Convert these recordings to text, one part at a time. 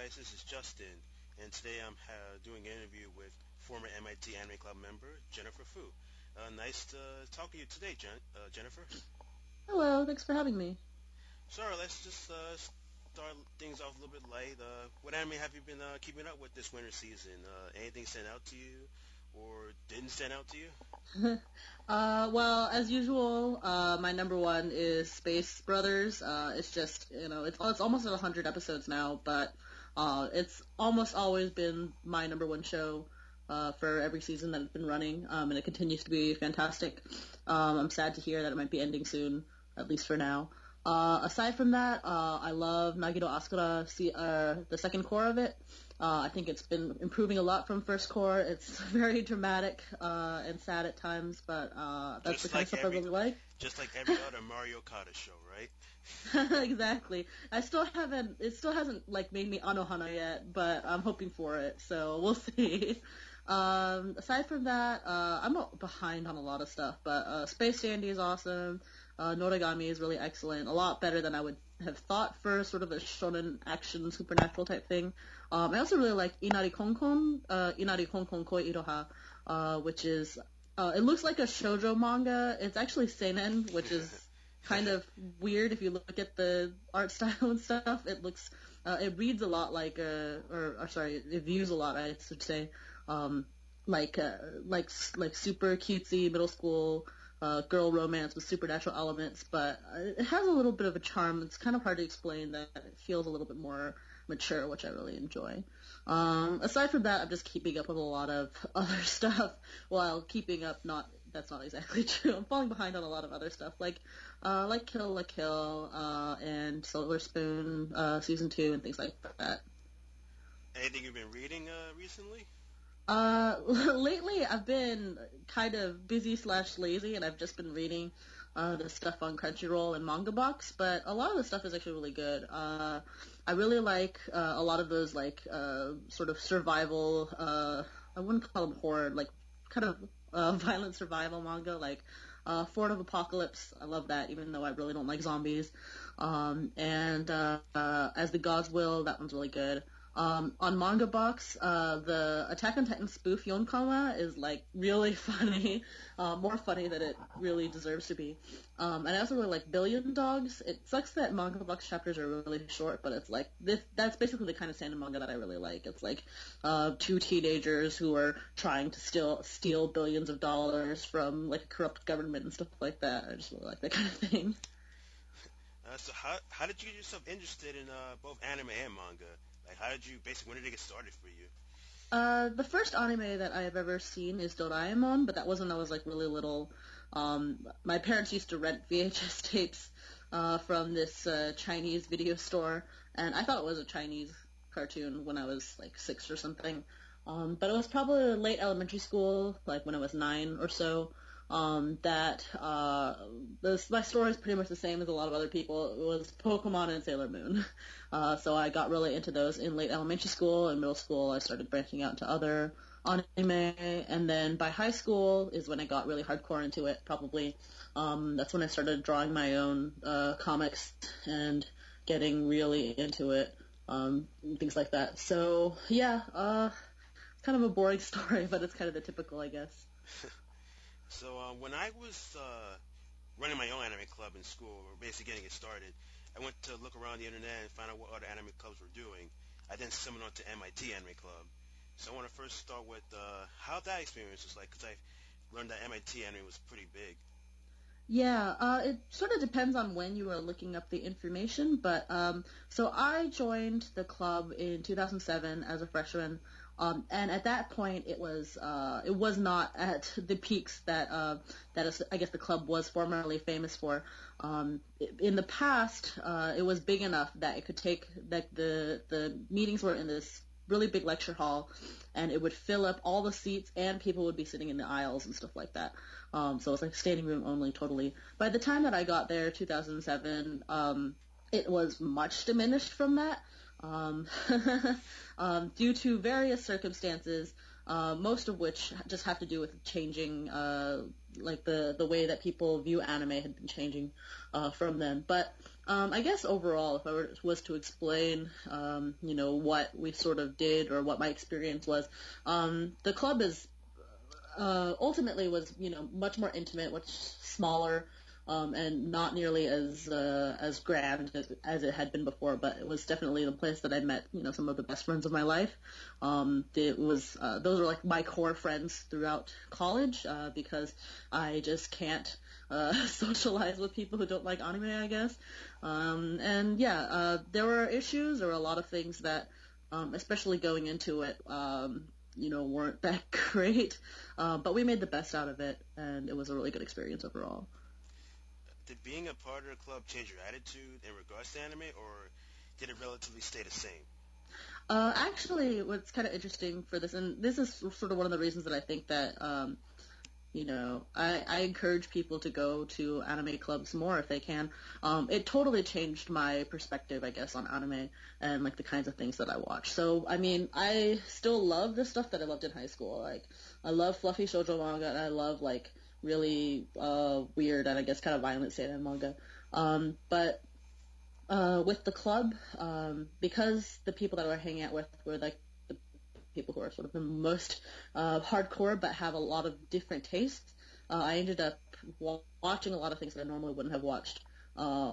guys, this is Justin, and today I'm uh, doing an interview with former MIT Anime Club member Jennifer Fu. Uh, nice to talk to you today, Jen- uh, Jennifer. Hello, thanks for having me. So let's just uh, start things off a little bit light. Uh, what anime have you been uh, keeping up with this winter season? anything stand out to you? or didn't stand out to you? uh, well, as usual, uh, my number one is Space Brothers. Uh, it's just, you know, it's, it's almost at 100 episodes now, but uh, it's almost always been my number one show uh, for every season that it's been running, um, and it continues to be fantastic. Um, I'm sad to hear that it might be ending soon, at least for now. Uh, aside from that, uh, I love Nagi no Asukara, see, uh, the second cour of it. Uh, I think it's been improving a lot from first cour. It's very dramatic uh, and sad at times, but uh, that's just the kind like of stuff every, I really like. Just like every other Mari Okada show, right? exactly. I still haven't. It still hasn't like made me Anohana yet, but I'm hoping for it. So we'll see. Um, aside from that, uh, I'm behind on a lot of stuff, but uh, Space Dandy is awesome. Uh, Noragami is really excellent, a lot better than I would have thought for sort of a shonen action supernatural type thing. Um, I also really like Inari Konkon, uh, Inari Konkon Koi Iroha, uh, which is, uh, it looks like a shoujo manga. It's actually seinen, which is kind of weird if you look at the art style and stuff. It looks, uh, it reads a lot like, uh, or, or sorry, it views a lot, I should say, um, like, uh, like, like super cutesy middle school, uh, girl romance with supernatural elements, but it has a little bit of a charm. It's kind of hard to explain that it feels a little bit more mature, which I really enjoy. Um, aside from that, I'm just keeping up with a lot of other stuff while keeping up not that's not exactly true. I'm falling behind on a lot of other stuff like uh, like Kill la Kill uh, and Silver Spoon uh, season two and things like that. Anything you've been reading uh, recently? Uh, lately I've been kind of busy slash lazy, and I've just been reading uh, the stuff on Crunchyroll and Manga Box. But a lot of the stuff is actually really good. Uh, I really like uh, a lot of those like uh, sort of survival. Uh, I wouldn't call them horror, like kind of uh, violent survival manga, like uh, Fort of Apocalypse. I love that, even though I really don't like zombies. Um, and uh, uh, As the Gods Will, that one's really good. Um, on Manga Box, uh, the Attack on Titan spoof Yonkoma is like really funny, uh, more funny than it really deserves to be. Um, and I also really like Billion Dogs. It sucks that Manga Box chapters are really short, but it's like this. That's basically the kind of seinen manga that I really like. It's like uh, two teenagers who are trying to steal steal billions of dollars from like a corrupt government and stuff like that. I just really like that kind of thing. Uh, so how how did you get yourself interested in uh, both anime and manga? Like, how did you basically when did it get started for you? Uh, the first anime that I have ever seen is Doraemon, but that was when I was like really little. Um, my parents used to rent VHS tapes uh, from this uh, Chinese video store, and I thought it was a Chinese cartoon when I was like six or something. Um, but it was probably late elementary school, like when I was nine or so um, that uh, this, my story is pretty much the same as a lot of other people. It was Pokemon and Sailor Moon. Uh, so I got really into those in late elementary school and middle school. I started branching out to other anime, and then by high school is when I got really hardcore into it. Probably um, that's when I started drawing my own uh, comics and getting really into it, um, things like that. So yeah, uh, kind of a boring story, but it's kind of the typical, I guess. So uh, when I was uh, running my own anime club in school, or basically getting it started, I went to look around the internet and find out what other anime clubs were doing. I then summoned on to MIT Anime Club. So I want to first start with uh, how that experience was like, because I learned that MIT anime was pretty big. Yeah, uh, it sort of depends on when you are looking up the information, but um, so I joined the club in 2007 as a freshman. Um, and at that point, it was uh, it was not at the peaks that uh, that is, I guess the club was formerly famous for. Um, in the past, uh, it was big enough that it could take that the the meetings were in this really big lecture hall, and it would fill up all the seats, and people would be sitting in the aisles and stuff like that. Um, so it was like standing room only, totally. By the time that I got there, 2007, um, it was much diminished from that. Um, um, due to various circumstances, uh, most of which just have to do with changing, uh, like the the way that people view anime had been changing uh, from then. But Um, I guess overall, if I were, was to explain, um, you know, what we sort of did or what my experience was, um, the club is uh, ultimately was, you know, much more intimate, much smaller, um, and not nearly as uh, as grand as, it had been before. But it was definitely the place that I met, you know, some of the best friends of my life. Um, it was uh, those are like my core friends throughout college uh, because I just can't uh, socialize with people who don't like anime, I guess. Um, and yeah, uh, there were issues. There were a lot of things that, um, especially going into it, um, you know, weren't that great. Uh, but we made the best out of it, and it was a really good experience overall. Did being a part of the club change your attitude in regards to anime, or did it relatively stay the same? Uh, actually, what's kind of interesting for this, and this is sort of one of the reasons that I think that um, you know, I, I encourage people to go to anime clubs more if they can. Um, it totally changed my perspective, I guess, on anime and like the kinds of things that I watch. So, I mean, I still love the stuff that I loved in high school. Like, I love fluffy shoujo manga and I love like really uh, weird and I guess kind of violent seinen manga. Um, but uh, with the club, um, because the people that I were hanging out with were like the people who are sort of the most uh, hardcore but have a lot of different tastes. Uh, I ended up wa- watching a lot of things that I normally wouldn't have watched uh,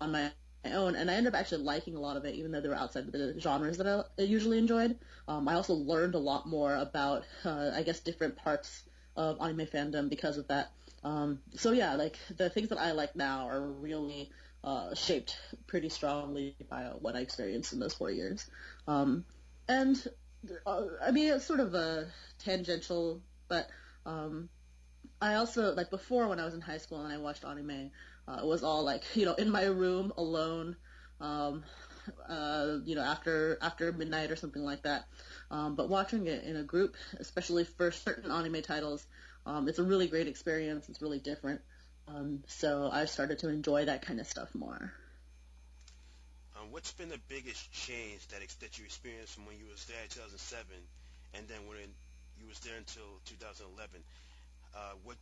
on my own, and I ended up actually liking a lot of it, even though they were outside the genres that I usually enjoyed. Um, I also learned a lot more about, uh, I guess, different parts of anime fandom because of that. Um, so yeah, like the things that I like now are really uh, shaped pretty strongly by what I experienced in those four years. Um, and uh, I mean, it's sort of a tangential, but um, I also like before when I was in high school and I watched anime, uh, it was all like you know in my room alone, um, uh, you know after after midnight or something like that. Um, but watching it in a group, especially for certain anime titles, um, it's a really great experience. It's really different. Um, so I started to enjoy that kind of stuff more. Um, what's been the biggest change that that you experienced from when you was there in 2007, and then when you was there until 2011? Uh, what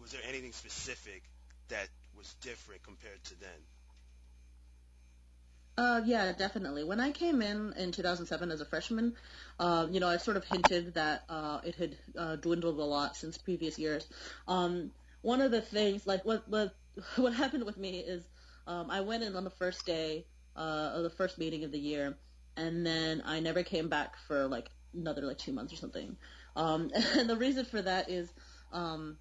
was there anything specific that was different compared to then? Uh, yeah, definitely. When I came in in 2007 as a freshman, uh, you know, I sort of hinted that uh, it had uh, dwindled a lot since previous years. Um, one of the things, like what what what happened with me is, um, I went in on the first day uh, of the first meeting of the year, and then I never came back for like another like two months or something. Um, and the reason for that is um,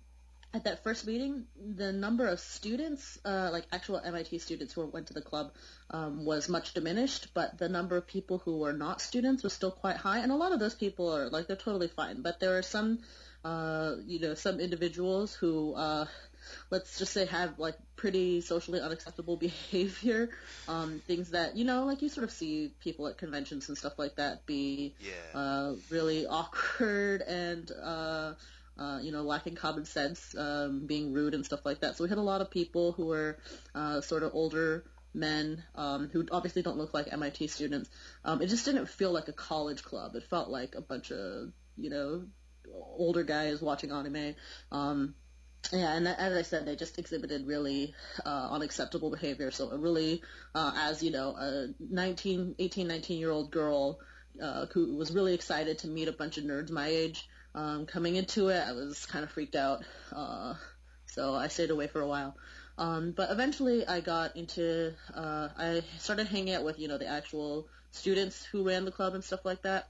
at that first meeting, the number of students, uh, like actual MIT students who went to the club, um, was much diminished, but the number of people who were not students was still quite high, and a lot of those people are like they're totally fine. But there are some, uh, you know, some individuals who uh, let's just say have like pretty socially unacceptable behavior, um, things that you know, like you sort of see people at conventions and stuff like that be yeah. uh, really awkward and uh, uh, you know lacking common sense, um, being rude and stuff like that. So we had a lot of people who were uh, sort of older men um, who obviously don't look like MIT students. Um, it just didn't feel like a college club. It felt like a bunch of you know older guys watching anime. Um, yeah, and as I said, they just exhibited really uh, unacceptable behavior. So really, uh, as you know, a 19, 18, 19 year old girl uh, who was really excited to meet a bunch of nerds my age, um, coming into it, I was kind of freaked out. Uh, so I stayed away for a while. Um, but eventually, I got into, uh, I started hanging out with you know the actual students who ran the club and stuff like that.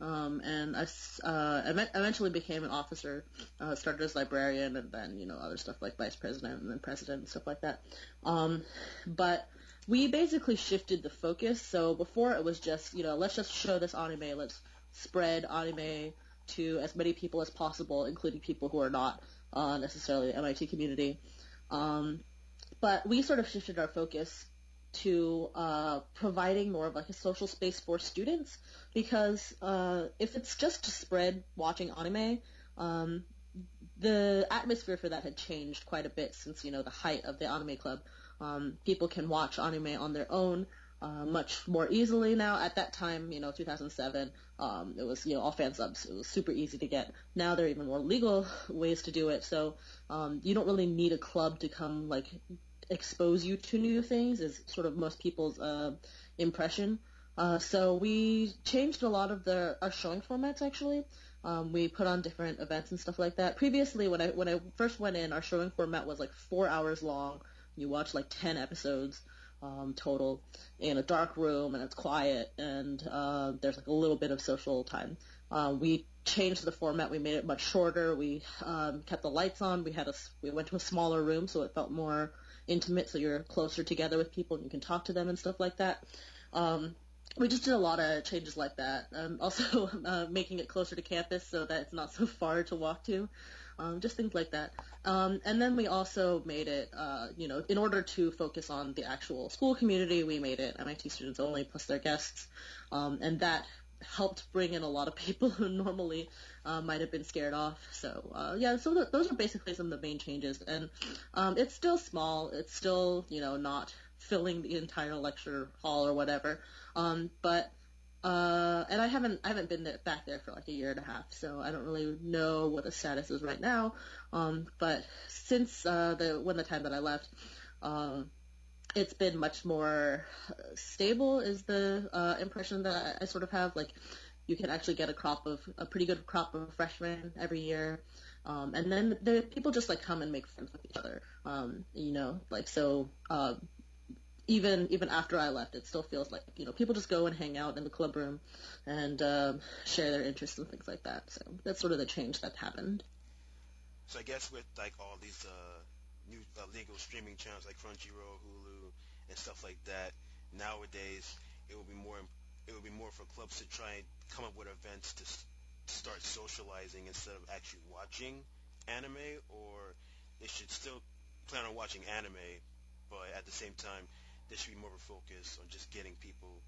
Um, and I uh, eventually became an officer. Uh, started as librarian, and then you know other stuff like vice president and then president and stuff like that. Um, but we basically shifted the focus. So before it was just you know let's just show this anime, let's spread anime to as many people as possible, including people who are not uh, necessarily MIT community. Um, but we sort of shifted our focus to uh, providing more of like a social space for students because uh, if it's just to spread watching anime, um, the atmosphere for that had changed quite a bit since you know the height of the anime club. Um, people can watch anime on their own uh, much more easily now. At that time, you know, 2007, um, it was you know all fan subs. It was super easy to get. Now there are even more legal ways to do it. So um, you don't really need a club to come like expose you to new things is sort of most people's uh, impression. Uh, so we changed a lot of the our showing formats actually. Um, we put on different events and stuff like that. Previously, when I when I first went in, our showing format was like four hours long. You watch like ten episodes um, total in a dark room, and it's quiet, and uh, there's like a little bit of social time. Uh, we changed the format. We made it much shorter. We um, kept the lights on. We had a we went to a smaller room, so it felt more intimate. So you're closer together with people, and you can talk to them and stuff like that. Um, we just did a lot of changes like that. Um, also, uh, making it closer to campus so that it's not so far to walk to. Um, just things like that. Um, and then we also made it, uh, you know, in order to focus on the actual school community, we made it MIT students only plus their guests. Um, and that helped bring in a lot of people who normally uh, might have been scared off. So uh, yeah, so th- those are basically some of the main changes. And um, it's still small. It's still, you know, not filling the entire lecture hall or whatever. Um, but uh, and I haven't I haven't been there, back there for like a year and a half, so I don't really know what the status is right now. Um, but since uh, the when the time that I left, um, it's been much more stable. Is the uh, impression that I, I sort of have like you can actually get a crop of a pretty good crop of freshmen every year. Um, and then the people just like come and make friends with each other. Um, you know, like so. Uh, even even after I left, it still feels like you know people just go and hang out in the club room and um, share their interests and things like that. So that's sort of the change that happened. So I guess with like all these uh, new uh, legal streaming channels like Crunchyroll, Hulu, and stuff like that, nowadays it will be more it will be more for clubs to try and come up with events to start socializing instead of actually watching anime, or they should still plan on watching anime, but at the same time there should be more of a focus on just getting people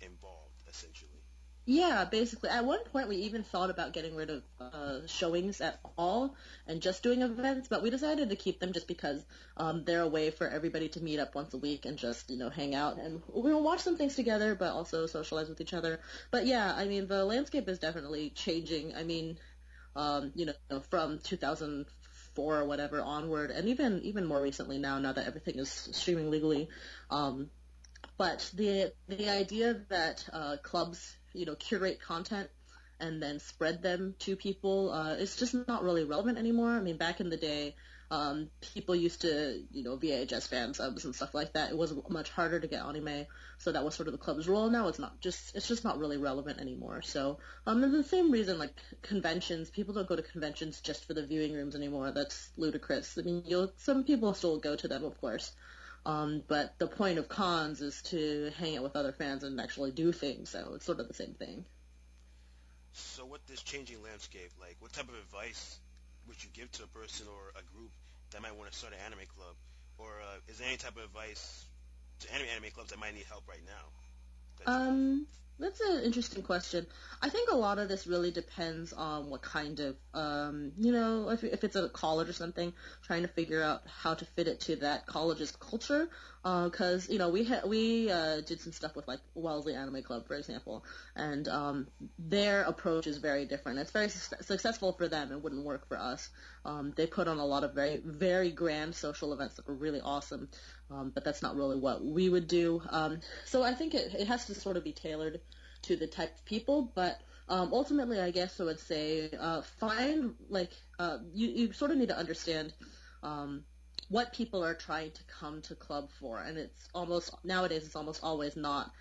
involved, essentially. Yeah, basically. At one point, we even thought about getting rid of uh, showings at all and just doing events, but we decided to keep them just because um, they're a way for everybody to meet up once a week and just you know hang out and we'll watch some things together, but also socialize with each other. But yeah, I mean the landscape is definitely changing. I mean, um, you know, from 2000 four or whatever onward, and even even more recently now, now that everything is streaming legally. Um, but the the idea that uh, clubs, you know, curate content and then spread them to people uh, is just not really relevant anymore. I mean, back in the day, um, people used to, you know, VHS fan subs and stuff like that. It was much harder to get anime, so that was sort of the club's role. Now it's not just, it's just not really relevant anymore. So, um, and the same reason, like conventions, people don't go to conventions just for the viewing rooms anymore. That's ludicrous. I mean, you'll, some people still go to them, of course. Um, but the point of cons is to hang out with other fans and actually do things. So it's sort of the same thing. So with this changing landscape, like what type of advice would you give to a person or a group that might want to start an anime club? Or uh, is there any type of advice to any anime clubs that might need help right now? Um, that's an interesting question. I think a lot of this really depends on what kind of, um, you know, if, if it's a college or something, trying to figure out how to fit it to that college's culture. Because uh, you know, we ha- we uh, did some stuff with like Wellesley Anime Club, for example, and um, their approach is very different. It's very su- successful for them. It wouldn't work for us. Um, they put on a lot of very very grand social events that were really awesome, um, but that's not really what we would do. Um, so I think it, it has to sort of be tailored to the type of people, but um, ultimately, I guess I would say uh, find like uh, you you sort of need to understand um, what people are trying to come to club for, and it's almost nowadays it's almost always not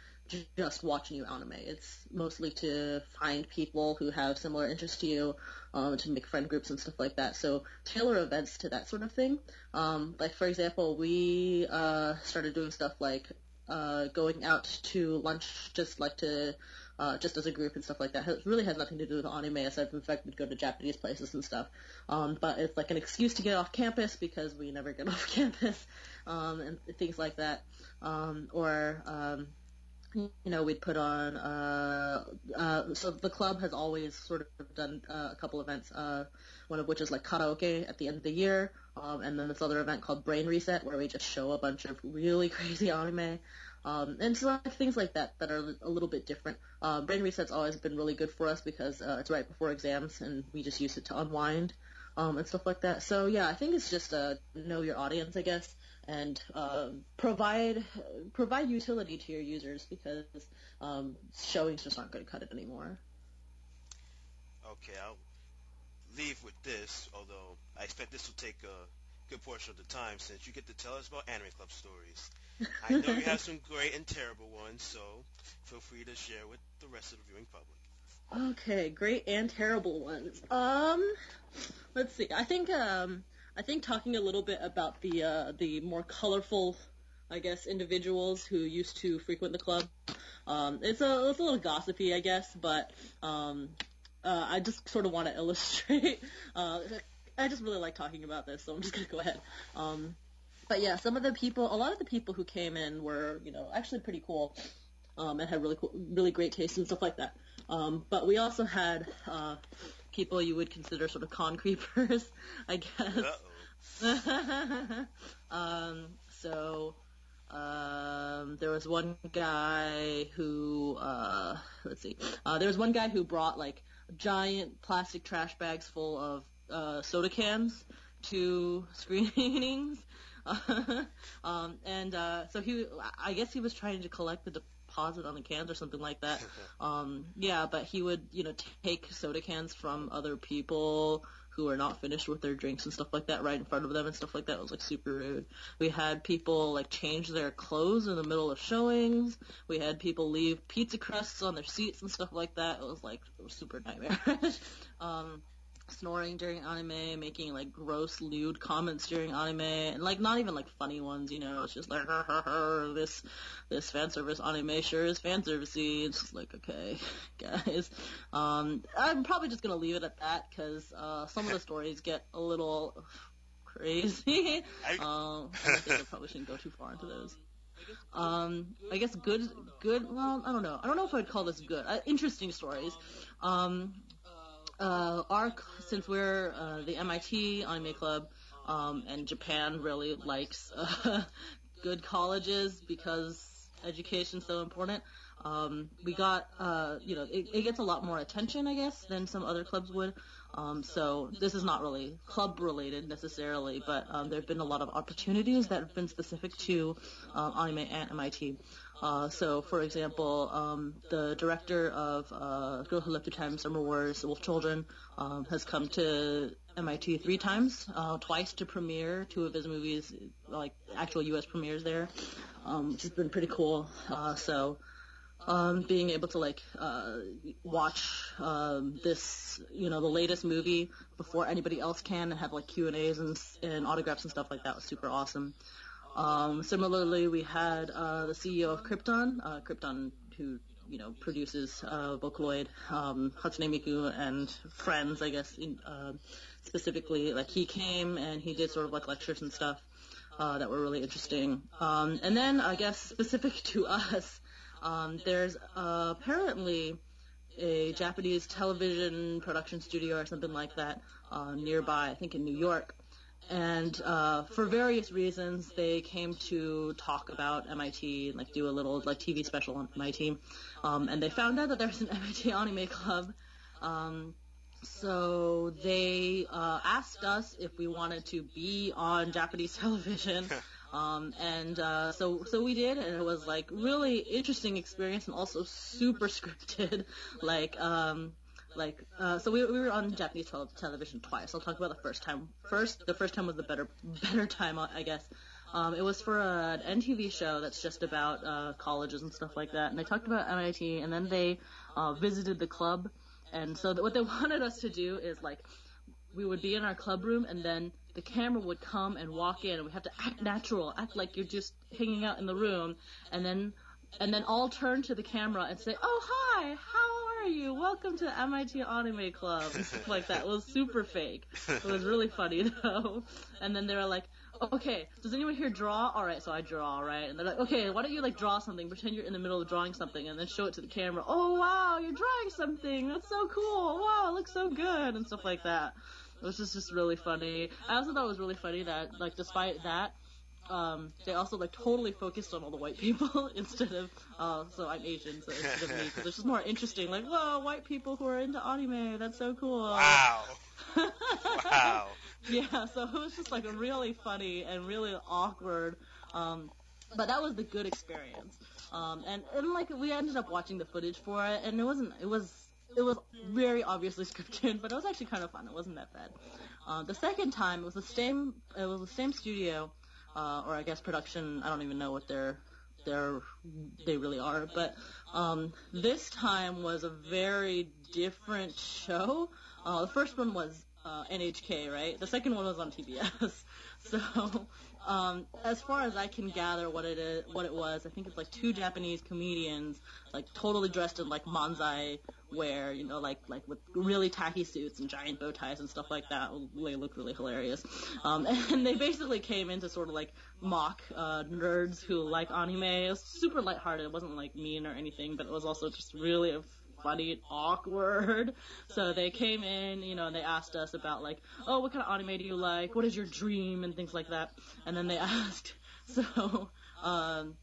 just watching you anime. It's mostly to find people who have similar interests to you, um, to make friend groups and stuff like that. So tailor events to that sort of thing. Um, like for example, we uh, started doing stuff like uh, going out to lunch just like to uh, just as a group and stuff like that. It really has nothing to do with anime aside from the fact we'd go to Japanese places and stuff. Um, but it's like an excuse to get off campus because we never get off campus um, and things like that. Um, or um, you know, we'd put on, uh, uh, so the club has always sort of done uh, a couple events, uh, one of which is like karaoke at the end of the year, um, and then this other event called Brain Reset where we just show a bunch of really crazy anime. Um, and so like things like that that are a little bit different. Uh, Brain Reset's always been really good for us because uh, it's right before exams and we just use it to unwind um, and stuff like that. So yeah, I think it's just uh, know your audience, I guess, and uh, provide provide utility to your users because um, showings just aren't going to cut it anymore. Okay, I'll leave with this, although I expect this will take a good portion of the time since you get to tell us about anime club stories. I know you have some great and terrible ones, so feel free to share with the rest of the viewing public. Okay, great and terrible ones. Um, let's see. I think um, I think talking a little bit about the uh, the more colorful, I guess, individuals who used to frequent the club. Um, it's a it's a little gossipy, I guess, but um, uh, I just sort of want to illustrate. Uh, I just really like talking about this, so I'm just gonna go ahead. Um, but yeah, some of the people, a lot of the people who came in were, you know, actually pretty cool, um, and had really cool, really great taste and stuff like that. Um, but we also had uh, people you would consider sort of con creepers, I guess. um, so um, there was one guy who, uh, let's see, uh, there was one guy who brought like giant plastic trash bags full of uh, soda cans to screenings. um, and uh, so he, I guess he was trying to collect the deposit on the cans or something like that. Um, yeah, but he would, you know, take soda cans from other people who are not finished with their drinks and stuff like that right in front of them and stuff like that. It was like super rude. We had people like change their clothes in the middle of showings. We had people leave pizza crusts on their seats and stuff like that. It was like it was super nightmarish. um, snoring during anime, making like gross lewd comments during anime, and like not even like funny ones, you know, it's just like this this fan service anime sure is fan servicey. It's just like okay, guys. Um, I'm probably just gonna leave it at that because uh, some of the stories get a little crazy. um, I think I probably shouldn't go too far into those. Um, I guess good, good. Well, I don't know. I don't know if I'd call this good. Uh, interesting stories. Um, uh, our since we're uh, the MIT Anime Club, um, and Japan really likes uh, good colleges because education's so important. Um, we got, uh, you know, it, it, gets a lot more attention, I guess, than some other clubs would. Um, so this is not really club related necessarily, but um, there have been a lot of opportunities that have been specific to uh, anime and MIT. Uh, so, for example, um, the director of uh, Girl Who Leapt Through Time, Summer Wars, Wolf Children, um, has come to MIT three times, uh, twice to premiere two of his movies, like actual U.S. premieres there, um, which has been pretty cool. Uh, so, um, being able to like uh, watch um, this, you know, the latest movie before anybody else can, and have like Q and A's and, and autographs and stuff like that was super awesome. Um, similarly, we had uh, the CEO of Crypton, uh, Crypton, who you know produces uh, Vocaloid, um, Hatsune Miku, and Friends, I guess, in, uh, specifically. Like he came and he did sort of like lectures and stuff uh, that were really interesting. Um, and then I guess specific to us, um, there's apparently a Japanese television production studio or something like that uh, nearby, I think in New York, and uh, for various reasons, they came to talk about MIT, and like do a little like TV special on MIT, um, and they found out that there's an MIT anime club. Um, so they uh, asked us if we wanted to be on Japanese television. Um, and uh, so so we did, and it was like really interesting experience, and also super scripted. like um, like uh, so we, we were on Japanese television twice. I'll talk about the first time. First, the first time was the better better time, I guess. Um, it was for an NTV show that's just about uh, colleges and stuff like that. And they talked about MIT, and then they uh, visited the club. And so what they wanted us to do is like we would be in our club room, and then the camera would come and walk in, and we have to act natural, act like you're just hanging out in the room, and then and then all turn to the camera and say, "Oh hi, how are you? Welcome to the MIT Anime Club. Like that. It was super fake. It was really funny though. And then they were like, okay, does anyone here draw? All right, so I draw, right? And they're like, okay, why don't you like draw something? Pretend you're in the middle of drawing something, and then show it to the camera. Oh wow, you're drawing something. That's so cool. Wow, it looks so good, and stuff like that. It was just just really funny. I also thought it was really funny that like despite that, um, they also like totally focused on all the white people instead of uh, so I'm Asian, so instead of me, because it's just more interesting. Like, whoa, white people who are into anime, that's so cool. Wow. wow. yeah, so it was just like really funny and really awkward. Um, but that was the good experience. Um, and, and like we ended up watching the footage for it, and it wasn't. It was it was very obviously scripted, but it was actually kind of fun. It wasn't that bad. Uh, the second time, it was the same. It was the same studio, uh, or I guess production. I don't even know what they're they're they really are. But um, this time was a very different show. Uh, the first one was uh, NHK, right? The second one was on TBS. so um, as far as I can gather, what it is, what it was, I think it's like two Japanese comedians, like totally dressed in like manzai wear, you know, like like with really tacky suits and giant bow ties and stuff like that. They look really hilarious. Um, and they basically came in to sort of like mock uh, nerds who like anime. It was super lighthearted. It wasn't like mean or anything, but it was also just really funny and awkward. So they came in, you know, and they asked us about like, oh, what kind of anime do you like? What is your dream? And things like that. And then they asked, so, um,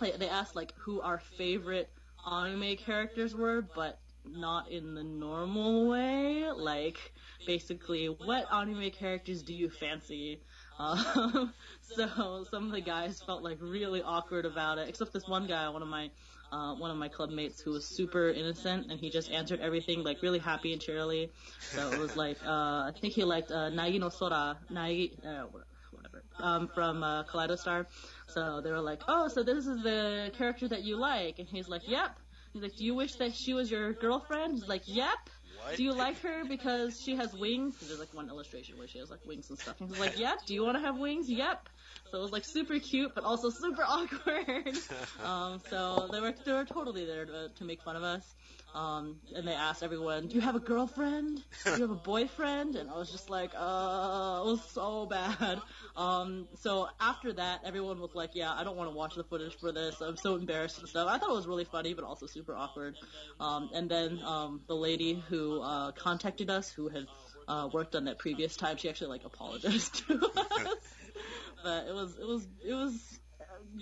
they asked like who our favorite anime characters were, but not in the normal way. Like, basically, what anime characters do you fancy? Um, so some of the guys felt like really awkward about it, except this one guy, one of my uh, one of my club mates who was super innocent and he just answered everything like really happy and cheerily. So it was like uh, I think he liked uh, Nagi no Sora, Nagi, uh, whatever, um, from uh, Kaleido Star. So they were like, oh, so this is the character that you like, and he's like, yep. He's like, do you wish that she was your girlfriend? He's like, yep. What? Do you like her because she has wings? Because there's like one illustration where she has like wings and stuff. And he's like, yep. Do you want to have wings? Yep. So it was like super cute, but also super awkward. um, so they were they were totally there to, to make fun of us. Um, and they asked everyone, "Do you have a girlfriend? Do you have a boyfriend?" And I was just like, "Uh, it was so bad." Um, so after that, everyone was like, "Yeah, I don't want to watch the footage for this. I'm so embarrassed and stuff." I thought it was really funny, but also super awkward. Um, and then um, the lady who uh, contacted us, who had uh, worked on that previous time, she actually like apologized to us but it was it was it was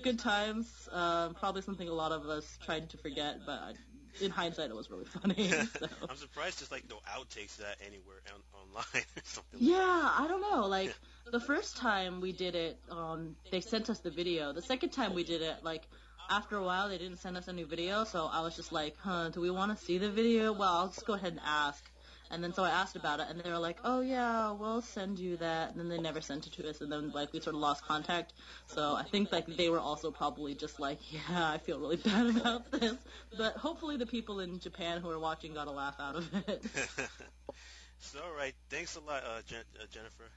good times. Um, probably something a lot of us tried to forget, but I, in hindsight, it was really funny. So. I'm surprised there's like no outtakes of that anywhere on, online or something. Yeah, I don't know. Like the first time we did it, um, they sent us the video. The second time we did it, like after a while, they didn't send us any video. So I was just like, huh, do we want to see the video? Well, I'll just go ahead and ask. And then so I asked about it, and they were like, "Oh yeah, we'll send you that." And then they never sent it to us, and then like we sort of lost contact. So I think like they were also probably just like, "Yeah, I feel really bad about this." But hopefully the people in Japan who are watching got a laugh out of it. so all right, thanks a lot, uh, Jen- uh, Jennifer.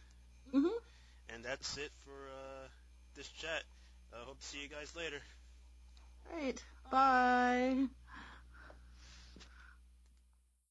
Mhm. And that's it for uh, this chat. I uh, hope to see you guys later. All right. Bye.